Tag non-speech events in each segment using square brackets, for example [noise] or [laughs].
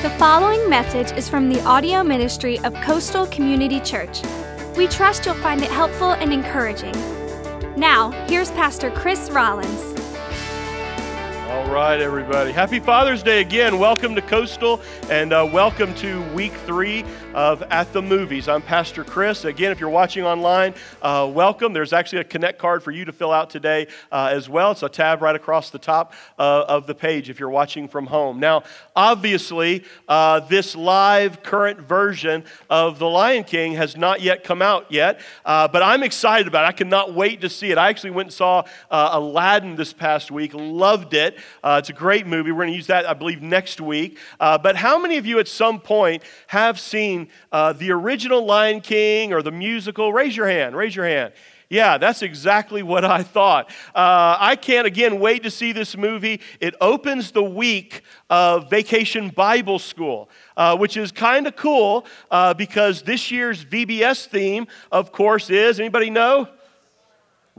The following message is from the audio ministry of Coastal Community Church. We trust you'll find it helpful and encouraging. Now, here's Pastor Chris Rollins. All right, everybody. Happy Father's Day again. Welcome to Coastal and uh, welcome to week three of At the Movies. I'm Pastor Chris. Again, if you're watching online, uh, welcome. There's actually a Connect card for you to fill out today uh, as well. It's a tab right across the top uh, of the page if you're watching from home. Now, obviously, uh, this live current version of The Lion King has not yet come out yet, uh, but I'm excited about it. I cannot wait to see it. I actually went and saw Aladdin this past week, loved it. it's a great movie. We're going to use that, I believe, next week. but how many of you at some point have seen uh, the original Lion King or the musical? Raise your hand. Raise your hand. Yeah, that's exactly what I thought. Uh, I can't, again, wait to see this movie. It opens the week of Vacation Bible School, uh, which is kind of cool uh, because this year's VBS theme, of course, is anybody know?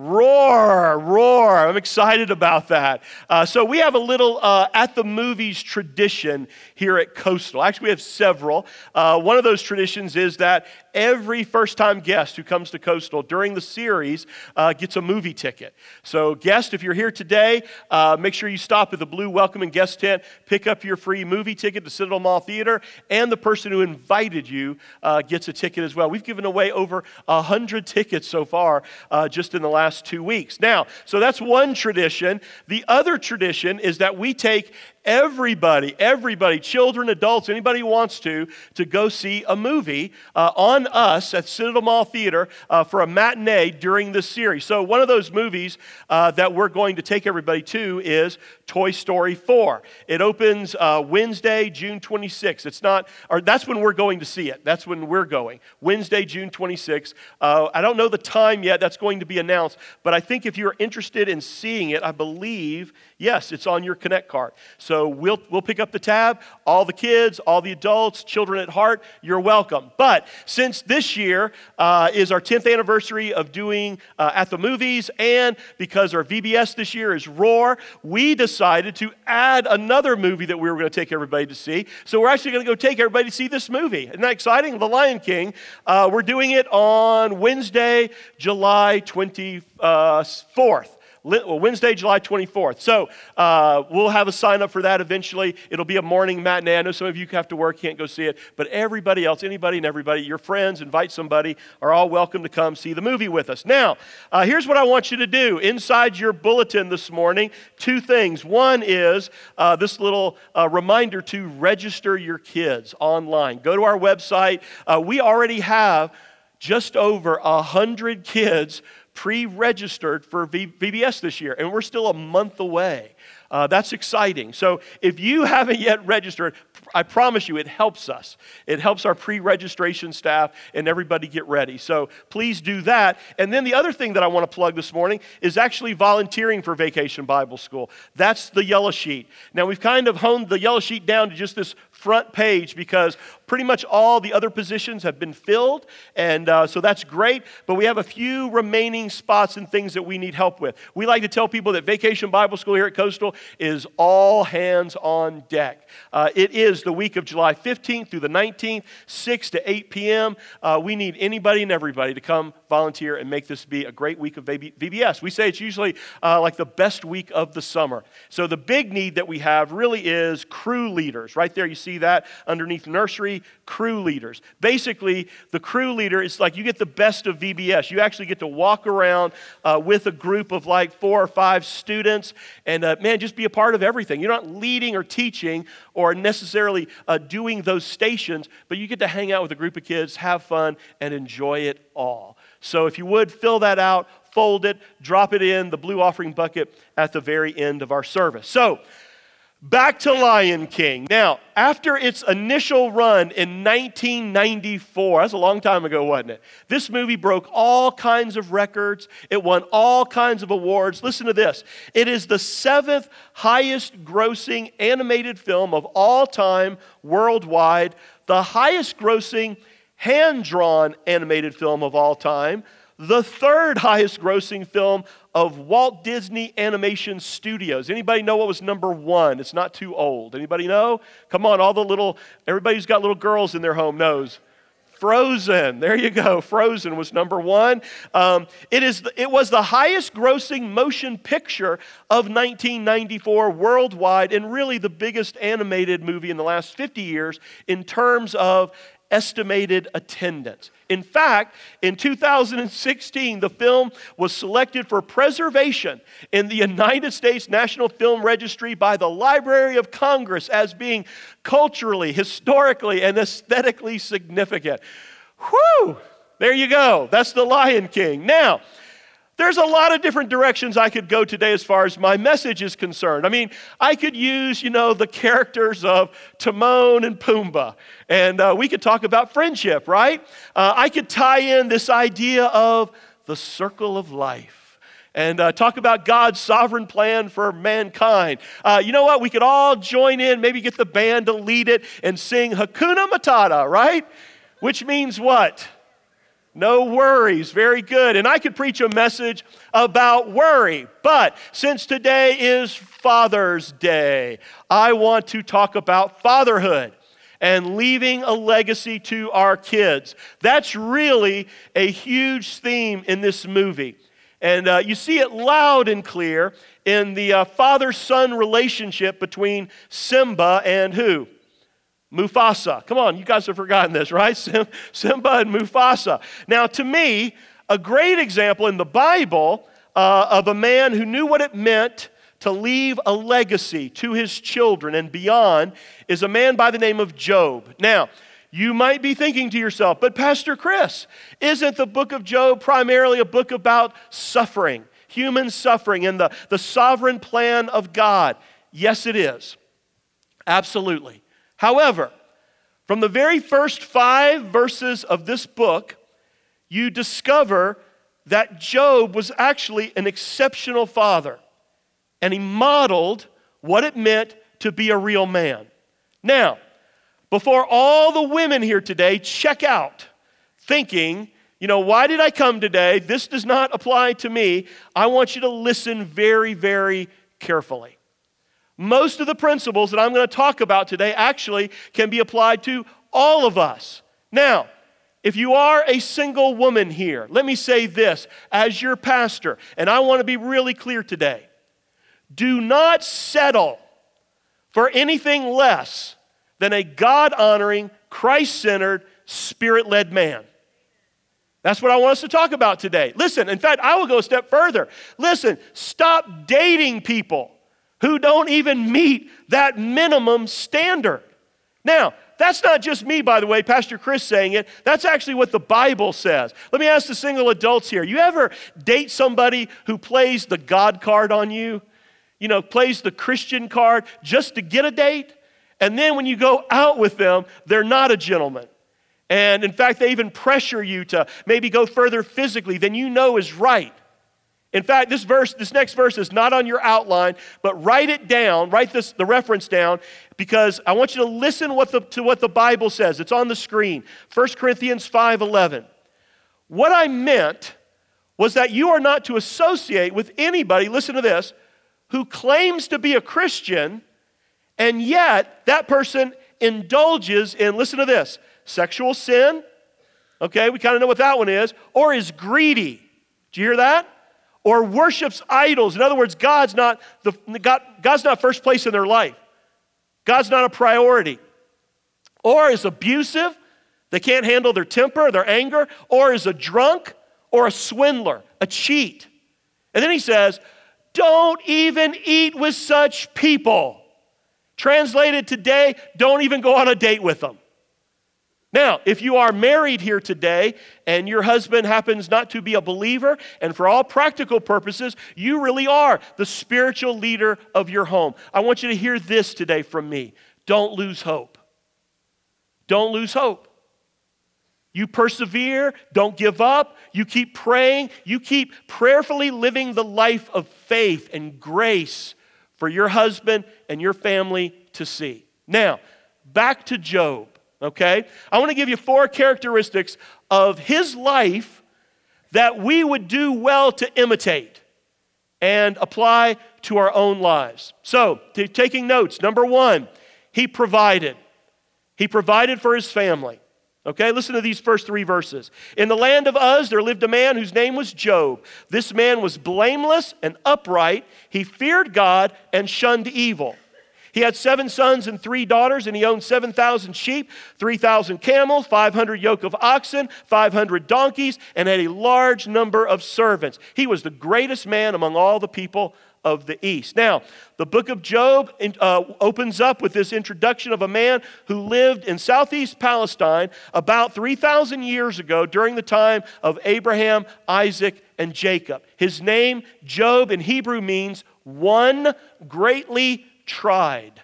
Roar, roar. I'm excited about that. Uh, so, we have a little uh, at the movies tradition here at Coastal. Actually, we have several. Uh, one of those traditions is that every first time guest who comes to Coastal during the series uh, gets a movie ticket. So, guest, if you're here today, uh, make sure you stop at the Blue Welcome and Guest Tent, pick up your free movie ticket to Citadel Mall Theater, and the person who invited you uh, gets a ticket as well. We've given away over 100 tickets so far uh, just in the last two weeks. Now, so that's one tradition. The other tradition is that we take everybody, everybody, children, adults, anybody who wants to, to go see a movie uh, on us at Citadel Mall Theater uh, for a matinee during this series. So, one of those movies uh, that we're going to take everybody to is Toy Story 4. It opens uh, Wednesday, June 26th. It's not, or that's when we're going to see it. That's when we're going. Wednesday, June 26th. Uh, I don't know the time yet. That's going to be announced. But I think if you're interested in seeing it, I believe, yes, it's on your Connect card. So we'll, we'll pick up the tab. All the kids, all the adults, children at heart, you're welcome. But since this year uh, is our 10th anniversary of doing uh, at the movies, and because our VBS this year is Roar, we decided to add another movie that we were going to take everybody to see. So we're actually going to go take everybody to see this movie. Isn't that exciting? The Lion King. Uh, we're doing it on Wednesday, July 24th. Wednesday, July 24th. So uh, we'll have a sign up for that eventually. It'll be a morning matinee. I know some of you have to work, can't go see it, but everybody else, anybody and everybody, your friends, invite somebody, are all welcome to come see the movie with us. Now, uh, here's what I want you to do. Inside your bulletin this morning, two things. One is uh, this little uh, reminder to register your kids online. Go to our website. Uh, we already have just over a hundred kids pre registered for VBS this year, and we're still a month away. Uh, that's exciting. So if you [laughs] haven't yet registered, I promise you it helps us. It helps our pre registration staff and everybody get ready. So please do that. And then the other thing that I want to plug this morning is actually volunteering for Vacation Bible School. That's the yellow sheet. Now we've kind of honed the yellow sheet down to just this front page because pretty much all the other positions have been filled, and uh, so that's great. But we have a few remaining spots and things that we need help with. We like to tell people that Vacation Bible School here at Coastal is all hands on deck. Uh, it is the week of July 15th through the 19th, 6 to 8 p.m. Uh, we need anybody and everybody to come volunteer and make this be a great week of VBS. We say it's usually uh, like the best week of the summer. So the big need that we have really is crew leaders. Right there, you see that underneath nursery, crew leaders. Basically, the crew leader is like you get the best of VBS. You actually get to walk around uh, with a group of like four or five students and, uh, man, just be a part of everything. You're not leading or teaching or necessarily uh, doing those stations, but you get to hang out with a group of kids, have fun, and enjoy it all. So if you would, fill that out, fold it, drop it in the blue offering bucket at the very end of our service. So, Back to Lion King. Now, after its initial run in 1994, that's a long time ago, wasn't it? This movie broke all kinds of records. It won all kinds of awards. Listen to this it is the seventh highest grossing animated film of all time worldwide, the highest grossing hand drawn animated film of all time, the third highest grossing film of Walt Disney Animation Studios. Anybody know what was number one? It's not too old. Anybody know? Come on, all the little, everybody who's got little girls in their home knows. Frozen. There you go. Frozen was number one. Um, it, is, it was the highest grossing motion picture of 1994 worldwide and really the biggest animated movie in the last 50 years in terms of estimated attendance. In fact, in 2016, the film was selected for preservation in the United States National Film Registry by the Library of Congress as being culturally, historically, and aesthetically significant. Whew! There you go. That's the Lion King. Now, there's a lot of different directions I could go today as far as my message is concerned. I mean, I could use, you know, the characters of Timon and Pumbaa, and uh, we could talk about friendship, right? Uh, I could tie in this idea of the circle of life and uh, talk about God's sovereign plan for mankind. Uh, you know what? We could all join in, maybe get the band to lead it and sing Hakuna Matata, right? Which means what? No worries. Very good. And I could preach a message about worry. But since today is Father's Day, I want to talk about fatherhood and leaving a legacy to our kids. That's really a huge theme in this movie. And uh, you see it loud and clear in the uh, father son relationship between Simba and who? Mufasa. Come on, you guys have forgotten this, right? [laughs] Simba and Mufasa. Now, to me, a great example in the Bible uh, of a man who knew what it meant to leave a legacy to his children and beyond is a man by the name of Job. Now, you might be thinking to yourself, but Pastor Chris, isn't the book of Job primarily a book about suffering, human suffering, and the, the sovereign plan of God? Yes, it is. Absolutely. However, from the very first five verses of this book, you discover that Job was actually an exceptional father, and he modeled what it meant to be a real man. Now, before all the women here today check out thinking, you know, why did I come today? This does not apply to me. I want you to listen very, very carefully. Most of the principles that I'm going to talk about today actually can be applied to all of us. Now, if you are a single woman here, let me say this as your pastor, and I want to be really clear today. Do not settle for anything less than a God honoring, Christ centered, spirit led man. That's what I want us to talk about today. Listen, in fact, I will go a step further. Listen, stop dating people who don't even meet that minimum standard. Now, that's not just me, by the way, Pastor Chris saying it. That's actually what the Bible says. Let me ask the single adults here. You ever date somebody who plays the God card on you? You know, plays the Christian card just to get a date? And then when you go out with them, they're not a gentleman. And in fact, they even pressure you to maybe go further physically than you know is right. In fact, this verse, this next verse is not on your outline, but write it down, write this, the reference down, because I want you to listen what the, to what the Bible says. It's on the screen. 1 Corinthians 5:11. What I meant was that you are not to associate with anybody, listen to this, who claims to be a Christian, and yet that person indulges in, listen to this, sexual sin. Okay, we kind of know what that one is, or is greedy. Do you hear that? Or worships idols. In other words, God's not, the, God, God's not first place in their life. God's not a priority. Or is abusive, they can't handle their temper, their anger, or is a drunk, or a swindler, a cheat. And then he says, Don't even eat with such people. Translated today, don't even go on a date with them. Now, if you are married here today and your husband happens not to be a believer, and for all practical purposes, you really are the spiritual leader of your home, I want you to hear this today from me. Don't lose hope. Don't lose hope. You persevere, don't give up, you keep praying, you keep prayerfully living the life of faith and grace for your husband and your family to see. Now, back to Job okay? I want to give you four characteristics of his life that we would do well to imitate and apply to our own lives. So, taking notes, number one, he provided. He provided for his family. Okay, listen to these first three verses. In the land of Uz, there lived a man whose name was Job. This man was blameless and upright. He feared God and shunned evil. He had seven sons and three daughters, and he owned 7,000 sheep, 3,000 camels, 500 yoke of oxen, 500 donkeys, and had a large number of servants. He was the greatest man among all the people of the East. Now, the book of Job uh, opens up with this introduction of a man who lived in southeast Palestine about 3,000 years ago during the time of Abraham, Isaac, and Jacob. His name, Job, in Hebrew means one greatly tried.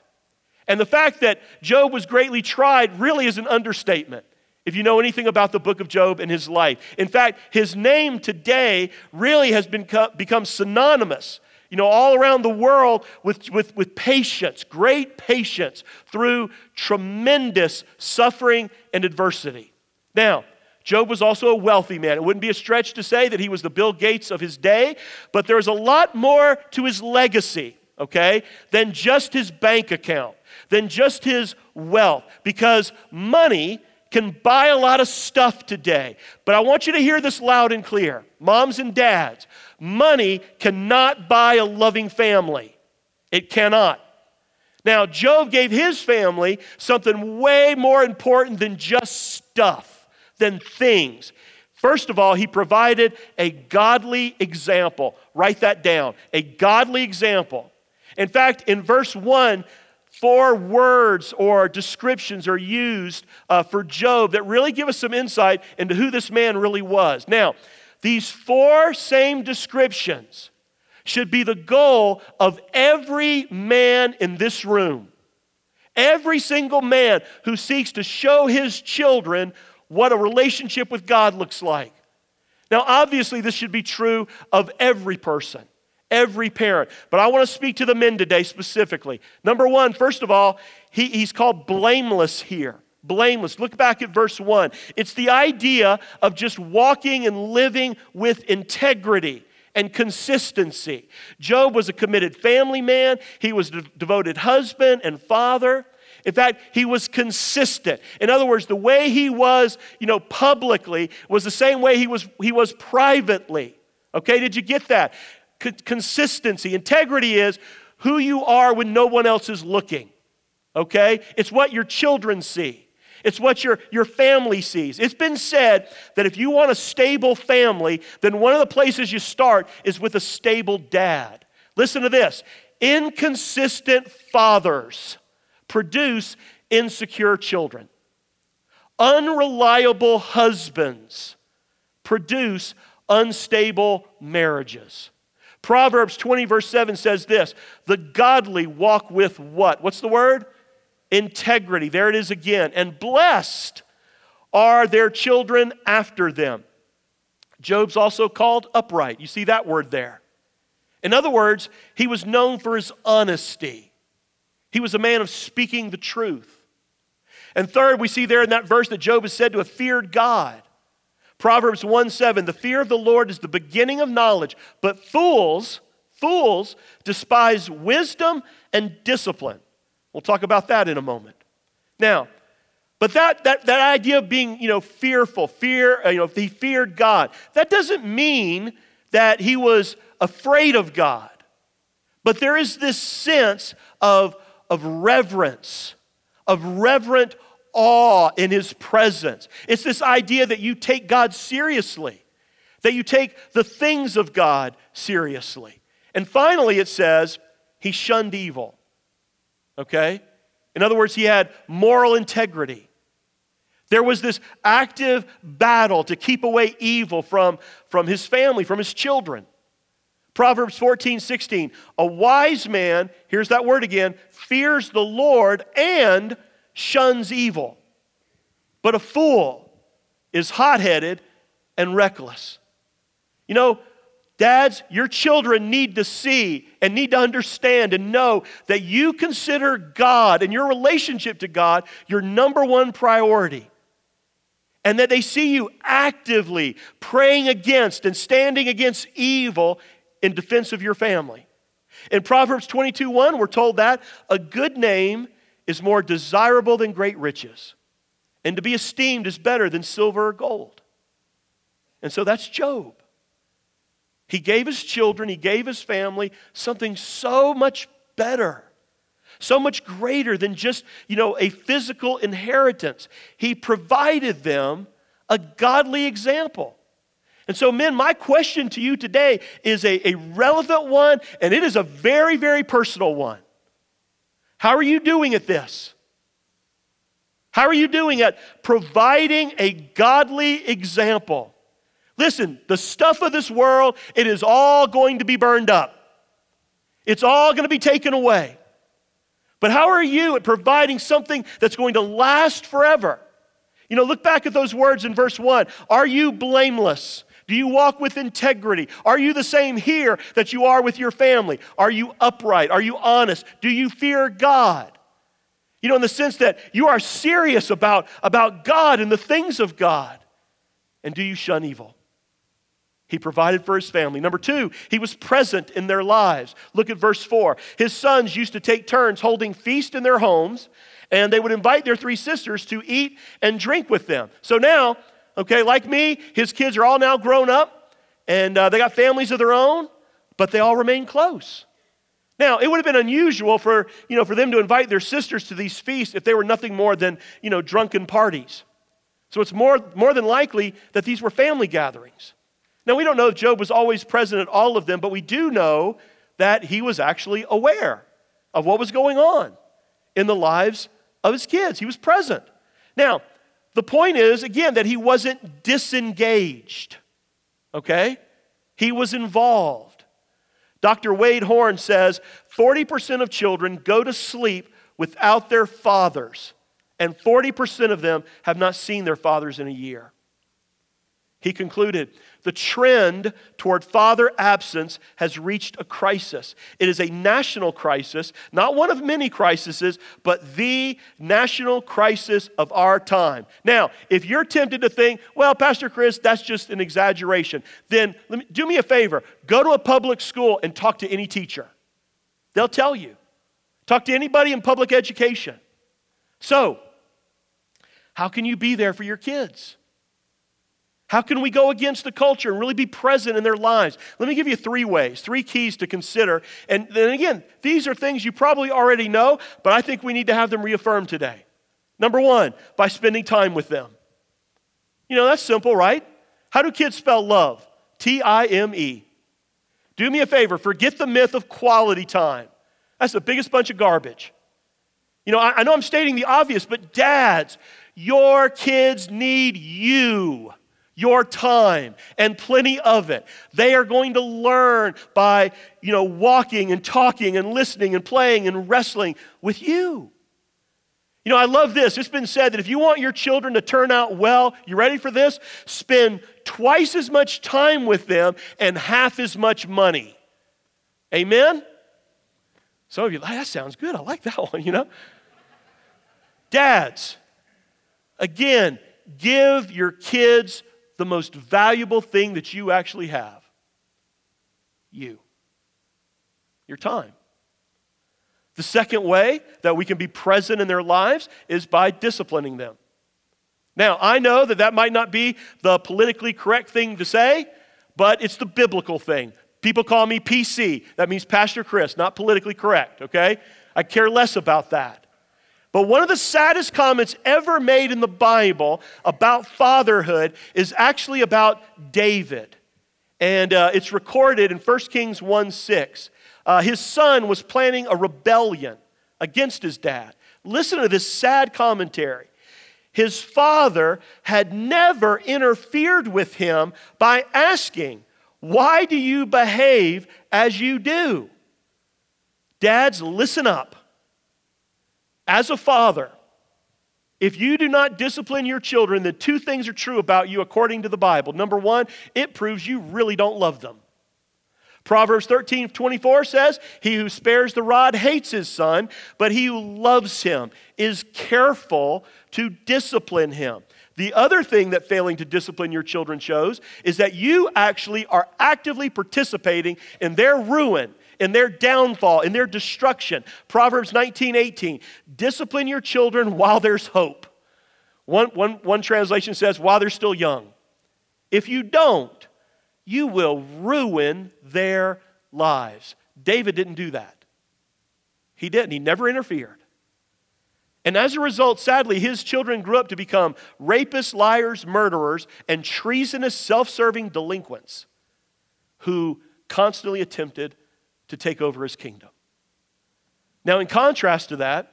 And the fact that Job was greatly tried really is an understatement if you know anything about the book of Job and his life. In fact, his name today really has been, become synonymous, you know, all around the world with, with, with patience, great patience through tremendous suffering and adversity. Now, Job was also a wealthy man. It wouldn't be a stretch to say that he was the Bill Gates of his day, but there's a lot more to his legacy okay, than just his bank account, than just his wealth, because money can buy a lot of stuff today. But I want you to hear this loud and clear. Moms and dads, money cannot buy a loving family. It cannot. Now, Job gave his family something way more important than just stuff, than things. First of all, he provided a godly example. Write that down. A godly example. In fact, in verse 1, four words or descriptions are used uh, for Job that really give us some insight into who this man really was. Now, these four same descriptions should be the goal of every man in this room. Every single man who seeks to show his children what a relationship with God looks like. Now, obviously, this should be true of every person every parent. But I want to speak to the men today specifically. Number one, first of all, he, he's called blameless here. Blameless. Look back at verse 1. It's the idea of just walking and living with integrity and consistency. Job was a committed family man, he was a devoted husband and father. In fact, he was consistent. In other words, the way he was, you know, publicly was the same way he was he was privately. Okay, did you get that? Consistency. Integrity is who you are when no one else is looking. Okay? It's what your children see. It's what your, your family sees. It's been said that if you want a stable family, then one of the places you start is with a stable dad. Listen to this inconsistent fathers produce insecure children, unreliable husbands produce unstable marriages. Proverbs 20, verse 7 says this The godly walk with what? What's the word? Integrity. There it is again. And blessed are their children after them. Job's also called upright. You see that word there. In other words, he was known for his honesty. He was a man of speaking the truth. And third, we see there in that verse that Job is said to have feared God. Proverbs 1 7, the fear of the Lord is the beginning of knowledge, but fools, fools despise wisdom and discipline. We'll talk about that in a moment. Now, but that, that, that idea of being, you know, fearful, fear, uh, you know, if he feared God, that doesn't mean that he was afraid of God. But there is this sense of, of reverence, of reverent awe in his presence. It's this idea that you take God seriously, that you take the things of God seriously. And finally, it says, he shunned evil. Okay? In other words, he had moral integrity. There was this active battle to keep away evil from, from his family, from his children. Proverbs 14, 16. A wise man, here's that word again, fears the Lord and shuns evil. But a fool is hot headed and reckless. You know, dads, your children need to see and need to understand and know that you consider God and your relationship to God your number one priority. and that they see you actively praying against and standing against evil in defense of your family. In Proverbs 22 1, we're told that a good name is more desirable than great riches, and to be esteemed is better than silver or gold. And so that's Job. He gave his children, he gave his family something so much better, so much greater than just, you know, a physical inheritance. He provided them a godly example. And so, men, my question to you today is a, a relevant one, and it is a very, very personal one. How are you doing at this? How are you doing at providing a godly example? Listen, the stuff of this world, it is all going to be burned up. It's all going to be taken away. But how are you at providing something that's going to last forever? You know, look back at those words in verse 1. Are you blameless? Do you walk with integrity? Are you the same here that you are with your family? Are you upright? Are you honest? Do you fear God? You know, in the sense that you are serious about, about God and the things of God. And do you shun evil? He provided for his family. Number two, he was present in their lives. Look at verse four. His sons used to take turns holding feast in their homes, and they would invite their three sisters to eat and drink with them. So now, okay, like me, his kids are all now grown up, and uh, they got families of their own, but they all remain close. Now, it would have been unusual for, you know, for them to invite their sisters to these feasts if they were nothing more than, you know, drunken parties. So it's more, more than likely that these were family gatherings. Now, we don't know if Job was always present at all of them, but we do know that he was actually aware of what was going on in the lives of his kids. He was present. Now, the point is, again, that he wasn't disengaged, okay? He was involved. Dr. Wade Horn says 40% of children go to sleep without their fathers, and 40% of them have not seen their fathers in a year. He concluded the trend toward father absence has reached a crisis. It is a national crisis, not one of many crises, but the national crisis of our time. Now, if you're tempted to think, well, Pastor Chris, that's just an exaggeration, then me, do me a favor go to a public school and talk to any teacher. They'll tell you. Talk to anybody in public education. So, how can you be there for your kids? How can we go against the culture and really be present in their lives? Let me give you three ways, three keys to consider. And then again, these are things you probably already know, but I think we need to have them reaffirmed today. Number one, by spending time with them. You know, that's simple, right? How do kids spell love? T I M E. Do me a favor, forget the myth of quality time. That's the biggest bunch of garbage. You know, I, I know I'm stating the obvious, but dads, your kids need you your time and plenty of it. They are going to learn by, you know, walking and talking and listening and playing and wrestling with you. You know, I love this. It's been said that if you want your children to turn out well, you ready for this? Spend twice as much time with them and half as much money. Amen? Some of you, that sounds good. I like that [laughs] one, you know? Dads, again, give your kids the most valuable thing that you actually have you, your time. The second way that we can be present in their lives is by disciplining them. Now, I know that that might not be the politically correct thing to say, but it's the biblical thing. People call me PC. That means Pastor Chris, not politically correct, okay? I care less about that. But one of the saddest comments ever made in the Bible about fatherhood is actually about David. And uh, it's recorded in 1 Kings 1 6. Uh, his son was planning a rebellion against his dad. Listen to this sad commentary. His father had never interfered with him by asking, Why do you behave as you do? Dads, listen up. As a father, if you do not discipline your children, then two things are true about you according to the Bible. Number one, it proves you really don't love them. Proverbs 13, 24 says, He who spares the rod hates his son, but he who loves him is careful to discipline him. The other thing that failing to discipline your children shows is that you actually are actively participating in their ruin, in their downfall, in their destruction. Proverbs 19, 18. Discipline your children while there's hope. One, one, one translation says, while they're still young. If you don't, you will ruin their lives. David didn't do that. He didn't. He never interfered. And as a result, sadly, his children grew up to become rapists, liars, murderers, and treasonous, self serving delinquents who constantly attempted to take over his kingdom. Now, in contrast to that,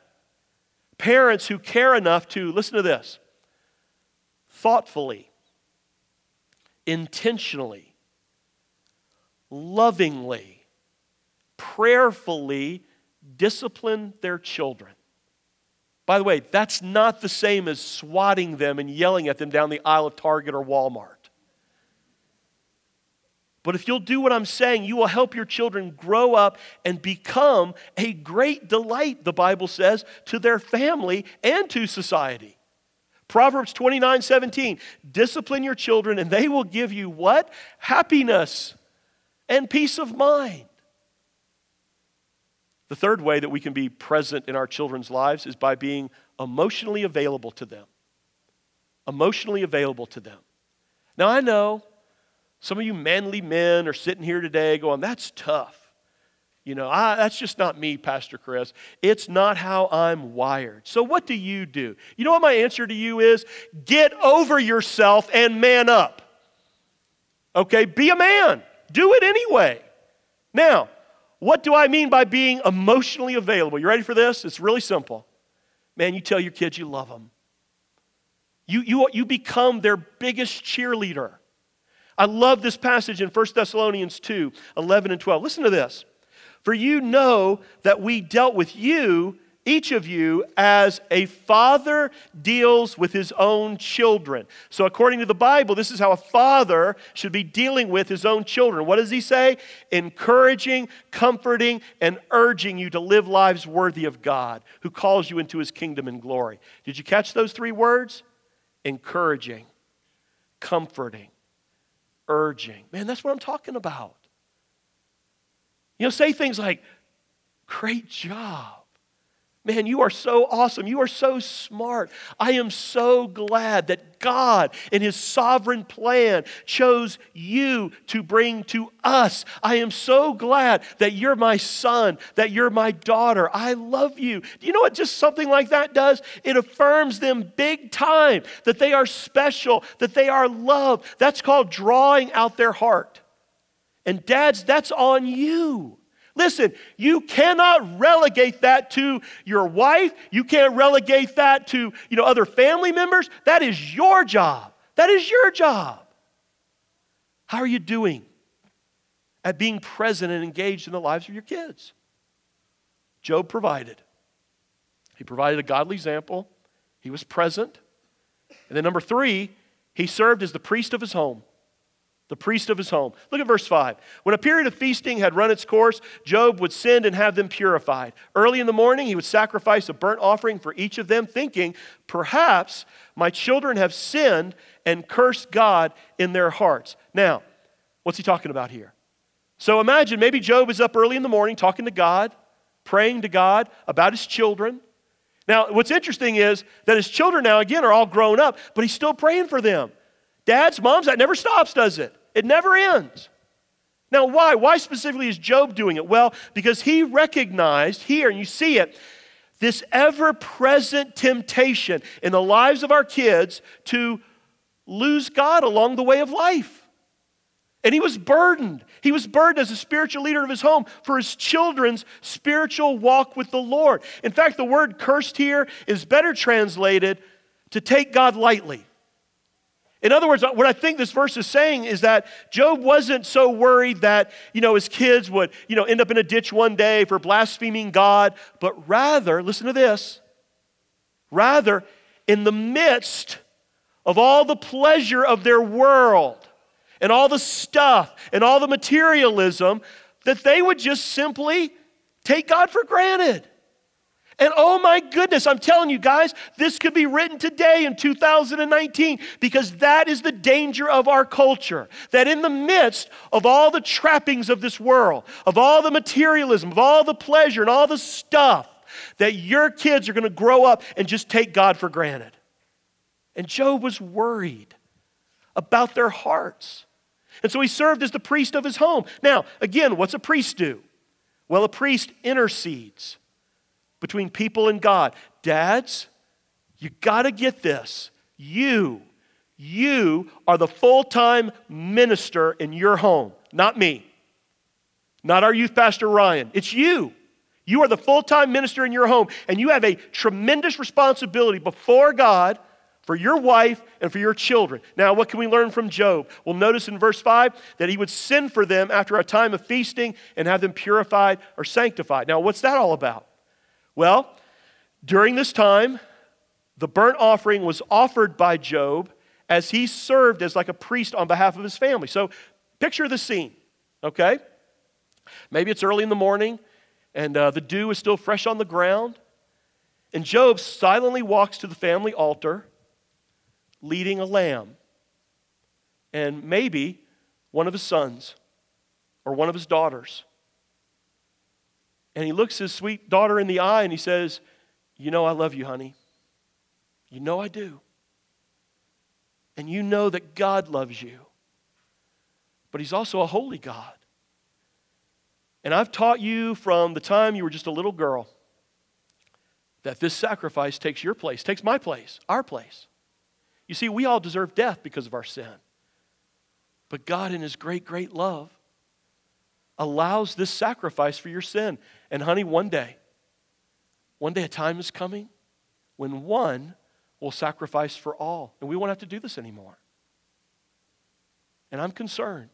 parents who care enough to, listen to this, thoughtfully, intentionally, lovingly, prayerfully discipline their children. By the way, that's not the same as swatting them and yelling at them down the aisle of Target or Walmart. But if you'll do what I'm saying, you will help your children grow up and become a great delight, the Bible says, to their family and to society. Proverbs 29 17. Discipline your children, and they will give you what? Happiness and peace of mind. The third way that we can be present in our children's lives is by being emotionally available to them. Emotionally available to them. Now, I know some of you manly men are sitting here today going, that's tough. You know, I, that's just not me, Pastor Chris. It's not how I'm wired. So, what do you do? You know what my answer to you is? Get over yourself and man up. Okay, be a man. Do it anyway. Now, what do I mean by being emotionally available? You ready for this? It's really simple. Man, you tell your kids you love them. You, you, you become their biggest cheerleader. I love this passage in 1 Thessalonians 2 11 and 12. Listen to this. For you know that we dealt with you, each of you, as a father deals with his own children. So, according to the Bible, this is how a father should be dealing with his own children. What does he say? Encouraging, comforting, and urging you to live lives worthy of God, who calls you into his kingdom and glory. Did you catch those three words? Encouraging, comforting, urging. Man, that's what I'm talking about. You know, say things like, great job. Man, you are so awesome. You are so smart. I am so glad that God, in His sovereign plan, chose you to bring to us. I am so glad that you're my son, that you're my daughter. I love you. Do you know what just something like that does? It affirms them big time that they are special, that they are loved. That's called drawing out their heart. And dads, that's on you. Listen, you cannot relegate that to your wife. You can't relegate that to, you know, other family members. That is your job. That is your job. How are you doing at being present and engaged in the lives of your kids? Job provided. He provided a godly example. He was present. And then number 3, he served as the priest of his home the priest of his home. Look at verse 5. When a period of feasting had run its course, Job would send and have them purified. Early in the morning, he would sacrifice a burnt offering for each of them, thinking, Perhaps my children have sinned and cursed God in their hearts. Now, what's he talking about here? So imagine maybe Job is up early in the morning talking to God, praying to God about his children. Now, what's interesting is that his children now, again, are all grown up, but he's still praying for them. Dads, moms, that never stops, does it? It never ends. Now, why? Why specifically is Job doing it? Well, because he recognized here, and you see it, this ever present temptation in the lives of our kids to lose God along the way of life. And he was burdened. He was burdened as a spiritual leader of his home for his children's spiritual walk with the Lord. In fact, the word cursed here is better translated to take God lightly. In other words, what I think this verse is saying is that Job wasn't so worried that, you know, his kids would, you know, end up in a ditch one day for blaspheming God, but rather, listen to this, rather, in the midst of all the pleasure of their world and all the stuff and all the materialism, that they would just simply take God for granted. And oh my goodness, I'm telling you guys, this could be written today in 2019 because that is the danger of our culture. That in the midst of all the trappings of this world, of all the materialism, of all the pleasure and all the stuff, that your kids are going to grow up and just take God for granted. And Job was worried about their hearts. And so he served as the priest of his home. Now, again, what's a priest do? Well, a priest intercedes between people and God. Dads, you got to get this. You, you are the full time minister in your home, not me, not our youth pastor Ryan. It's you. You are the full time minister in your home, and you have a tremendous responsibility before God for your wife and for your children. Now, what can we learn from Job? Well, notice in verse 5 that he would send for them after a time of feasting and have them purified or sanctified. Now, what's that all about? Well, during this time, the burnt offering was offered by Job as he served as like a priest on behalf of his family. So picture the scene, okay? Maybe it's early in the morning and uh, the dew is still fresh on the ground. And Job silently walks to the family altar leading a lamb and maybe one of his sons or one of his daughters. And he looks his sweet daughter in the eye and he says, You know, I love you, honey. You know I do. And you know that God loves you. But he's also a holy God. And I've taught you from the time you were just a little girl that this sacrifice takes your place, takes my place, our place. You see, we all deserve death because of our sin. But God, in His great, great love, allows this sacrifice for your sin. And, honey, one day, one day a time is coming when one will sacrifice for all. And we won't have to do this anymore. And I'm concerned.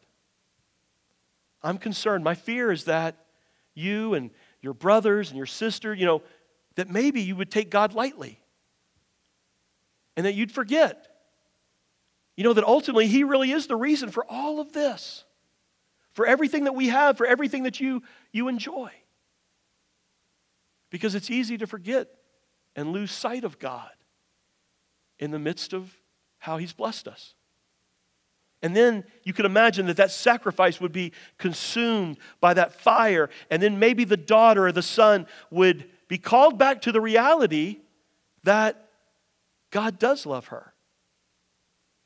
I'm concerned. My fear is that you and your brothers and your sister, you know, that maybe you would take God lightly and that you'd forget. You know, that ultimately He really is the reason for all of this, for everything that we have, for everything that you, you enjoy. Because it's easy to forget and lose sight of God in the midst of how He's blessed us. And then you can imagine that that sacrifice would be consumed by that fire, and then maybe the daughter or the son would be called back to the reality that God does love her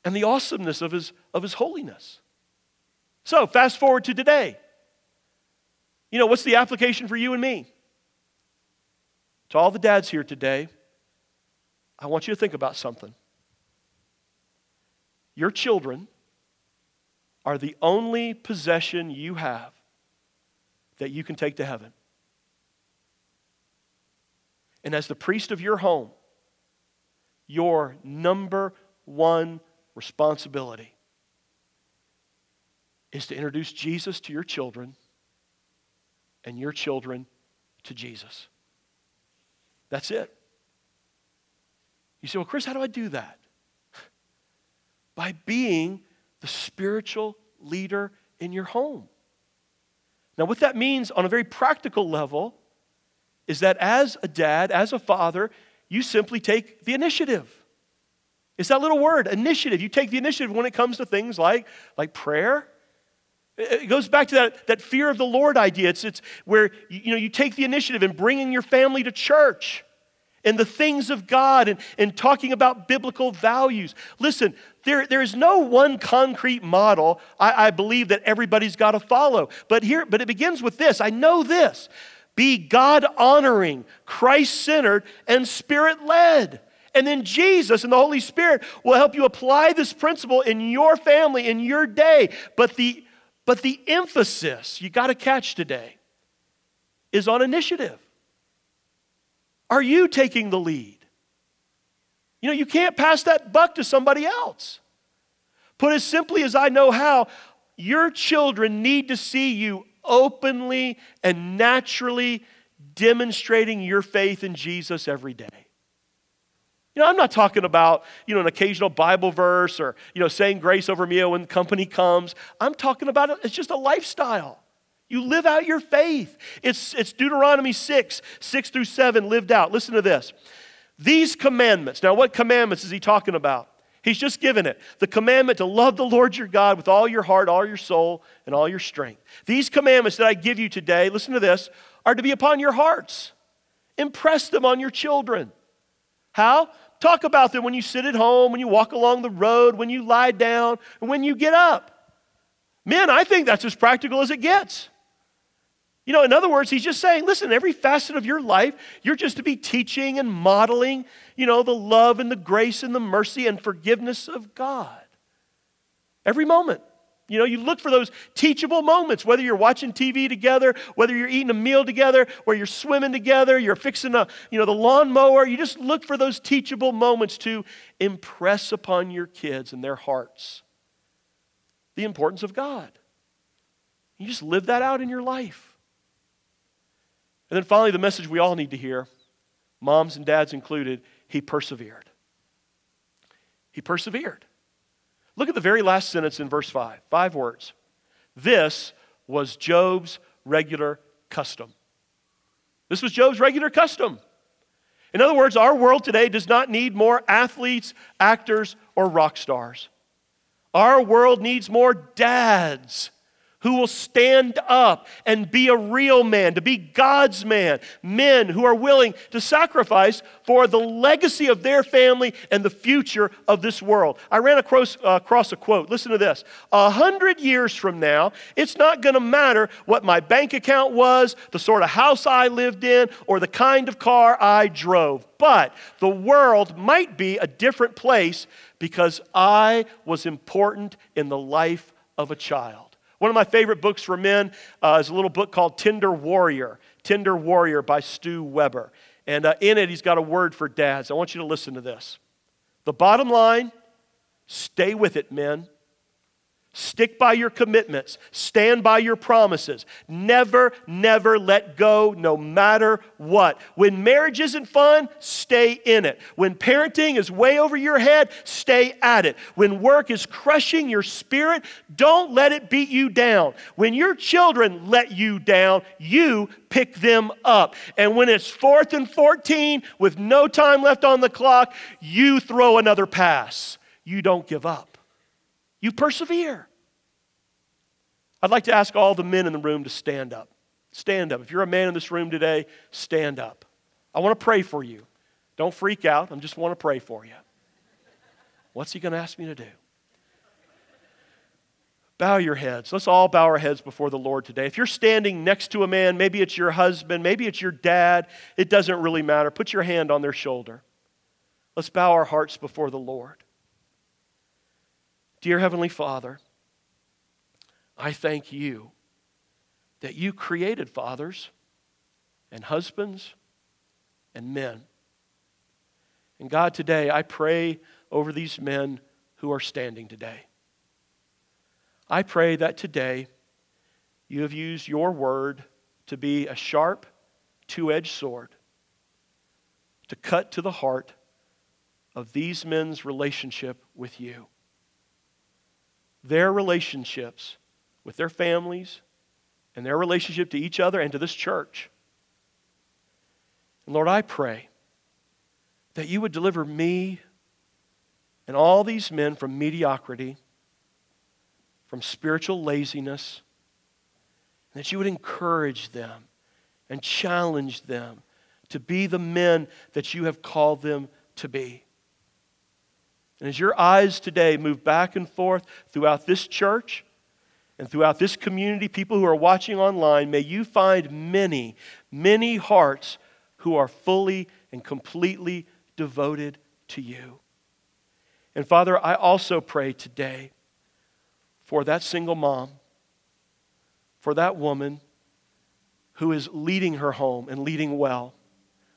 and the awesomeness of his, of his holiness. So, fast forward to today. You know, what's the application for you and me? To all the dads here today, I want you to think about something. Your children are the only possession you have that you can take to heaven. And as the priest of your home, your number one responsibility is to introduce Jesus to your children and your children to Jesus. That's it. You say, well, Chris, how do I do that? [laughs] By being the spiritual leader in your home. Now, what that means on a very practical level is that as a dad, as a father, you simply take the initiative. It's that little word, initiative. You take the initiative when it comes to things like, like prayer. It goes back to that, that fear of the Lord idea. It's, it's where you, know, you take the initiative in bringing your family to church and the things of God and, and talking about biblical values. Listen, there, there is no one concrete model I, I believe that everybody's got to follow. But here, but it begins with this. I know this. Be God honoring, Christ centered, and spirit led. And then Jesus and the Holy Spirit will help you apply this principle in your family, in your day. But the, but the emphasis you got to catch today is on initiative. Are you taking the lead? You know, you can't pass that buck to somebody else. Put as simply as I know how, your children need to see you openly and naturally demonstrating your faith in Jesus every day. You know, I'm not talking about, you know, an occasional Bible verse or, you know, saying grace over meal when company comes. I'm talking about it, it's just a lifestyle. You live out your faith. It's, it's Deuteronomy 6, 6 through 7 lived out. Listen to this. These commandments. Now, what commandments is he talking about? He's just given it. The commandment to love the Lord your God with all your heart, all your soul, and all your strength. These commandments that I give you today, listen to this, are to be upon your hearts. Impress them on your children. How? Talk about them when you sit at home, when you walk along the road, when you lie down, and when you get up. Men, I think that's as practical as it gets. You know, in other words, he's just saying, listen, every facet of your life, you're just to be teaching and modeling, you know, the love and the grace and the mercy and forgiveness of God. Every moment. You know, you look for those teachable moments, whether you're watching TV together, whether you're eating a meal together, or you're swimming together, you're fixing a, you know, the lawnmower. You just look for those teachable moments to impress upon your kids and their hearts the importance of God. You just live that out in your life. And then finally, the message we all need to hear, moms and dads included, he persevered. He persevered. Look at the very last sentence in verse 5. Five words. This was Job's regular custom. This was Job's regular custom. In other words, our world today does not need more athletes, actors, or rock stars. Our world needs more dads who will stand up and be a real man, to be God's man, men who are willing to sacrifice for the legacy of their family and the future of this world. I ran across, uh, across a quote. Listen to this. A hundred years from now, it's not going to matter what my bank account was, the sort of house I lived in, or the kind of car I drove. But the world might be a different place because I was important in the life of a child. One of my favorite books for men uh, is a little book called Tender Warrior. Tender Warrior by Stu Weber. And uh, in it, he's got a word for dads. I want you to listen to this. The bottom line stay with it, men. Stick by your commitments. Stand by your promises. Never, never let go, no matter what. When marriage isn't fun, stay in it. When parenting is way over your head, stay at it. When work is crushing your spirit, don't let it beat you down. When your children let you down, you pick them up. And when it's fourth and 14 with no time left on the clock, you throw another pass. You don't give up. You persevere. I'd like to ask all the men in the room to stand up. Stand up. If you're a man in this room today, stand up. I want to pray for you. Don't freak out. I just want to pray for you. What's he going to ask me to do? Bow your heads. Let's all bow our heads before the Lord today. If you're standing next to a man, maybe it's your husband, maybe it's your dad, it doesn't really matter. Put your hand on their shoulder. Let's bow our hearts before the Lord. Dear Heavenly Father, I thank you that you created fathers and husbands and men. And God, today I pray over these men who are standing today. I pray that today you have used your word to be a sharp, two edged sword to cut to the heart of these men's relationship with you their relationships with their families and their relationship to each other and to this church. And Lord, I pray that you would deliver me and all these men from mediocrity, from spiritual laziness, and that you would encourage them and challenge them to be the men that you have called them to be. And as your eyes today move back and forth throughout this church and throughout this community, people who are watching online, may you find many, many hearts who are fully and completely devoted to you. And Father, I also pray today for that single mom, for that woman who is leading her home and leading well.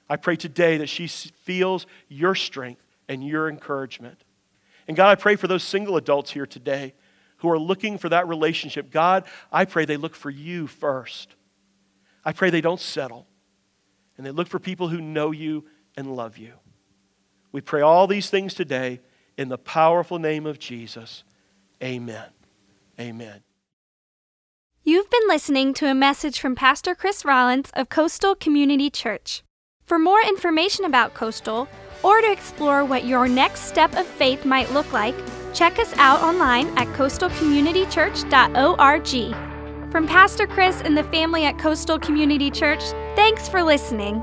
I pray today that she feels your strength and your encouragement. And God, I pray for those single adults here today who are looking for that relationship. God, I pray they look for you first. I pray they don't settle and they look for people who know you and love you. We pray all these things today in the powerful name of Jesus. Amen. Amen. You've been listening to a message from Pastor Chris Rollins of Coastal Community Church. For more information about Coastal, or to explore what your next step of faith might look like, check us out online at coastalcommunitychurch.org. From Pastor Chris and the family at Coastal Community Church, thanks for listening.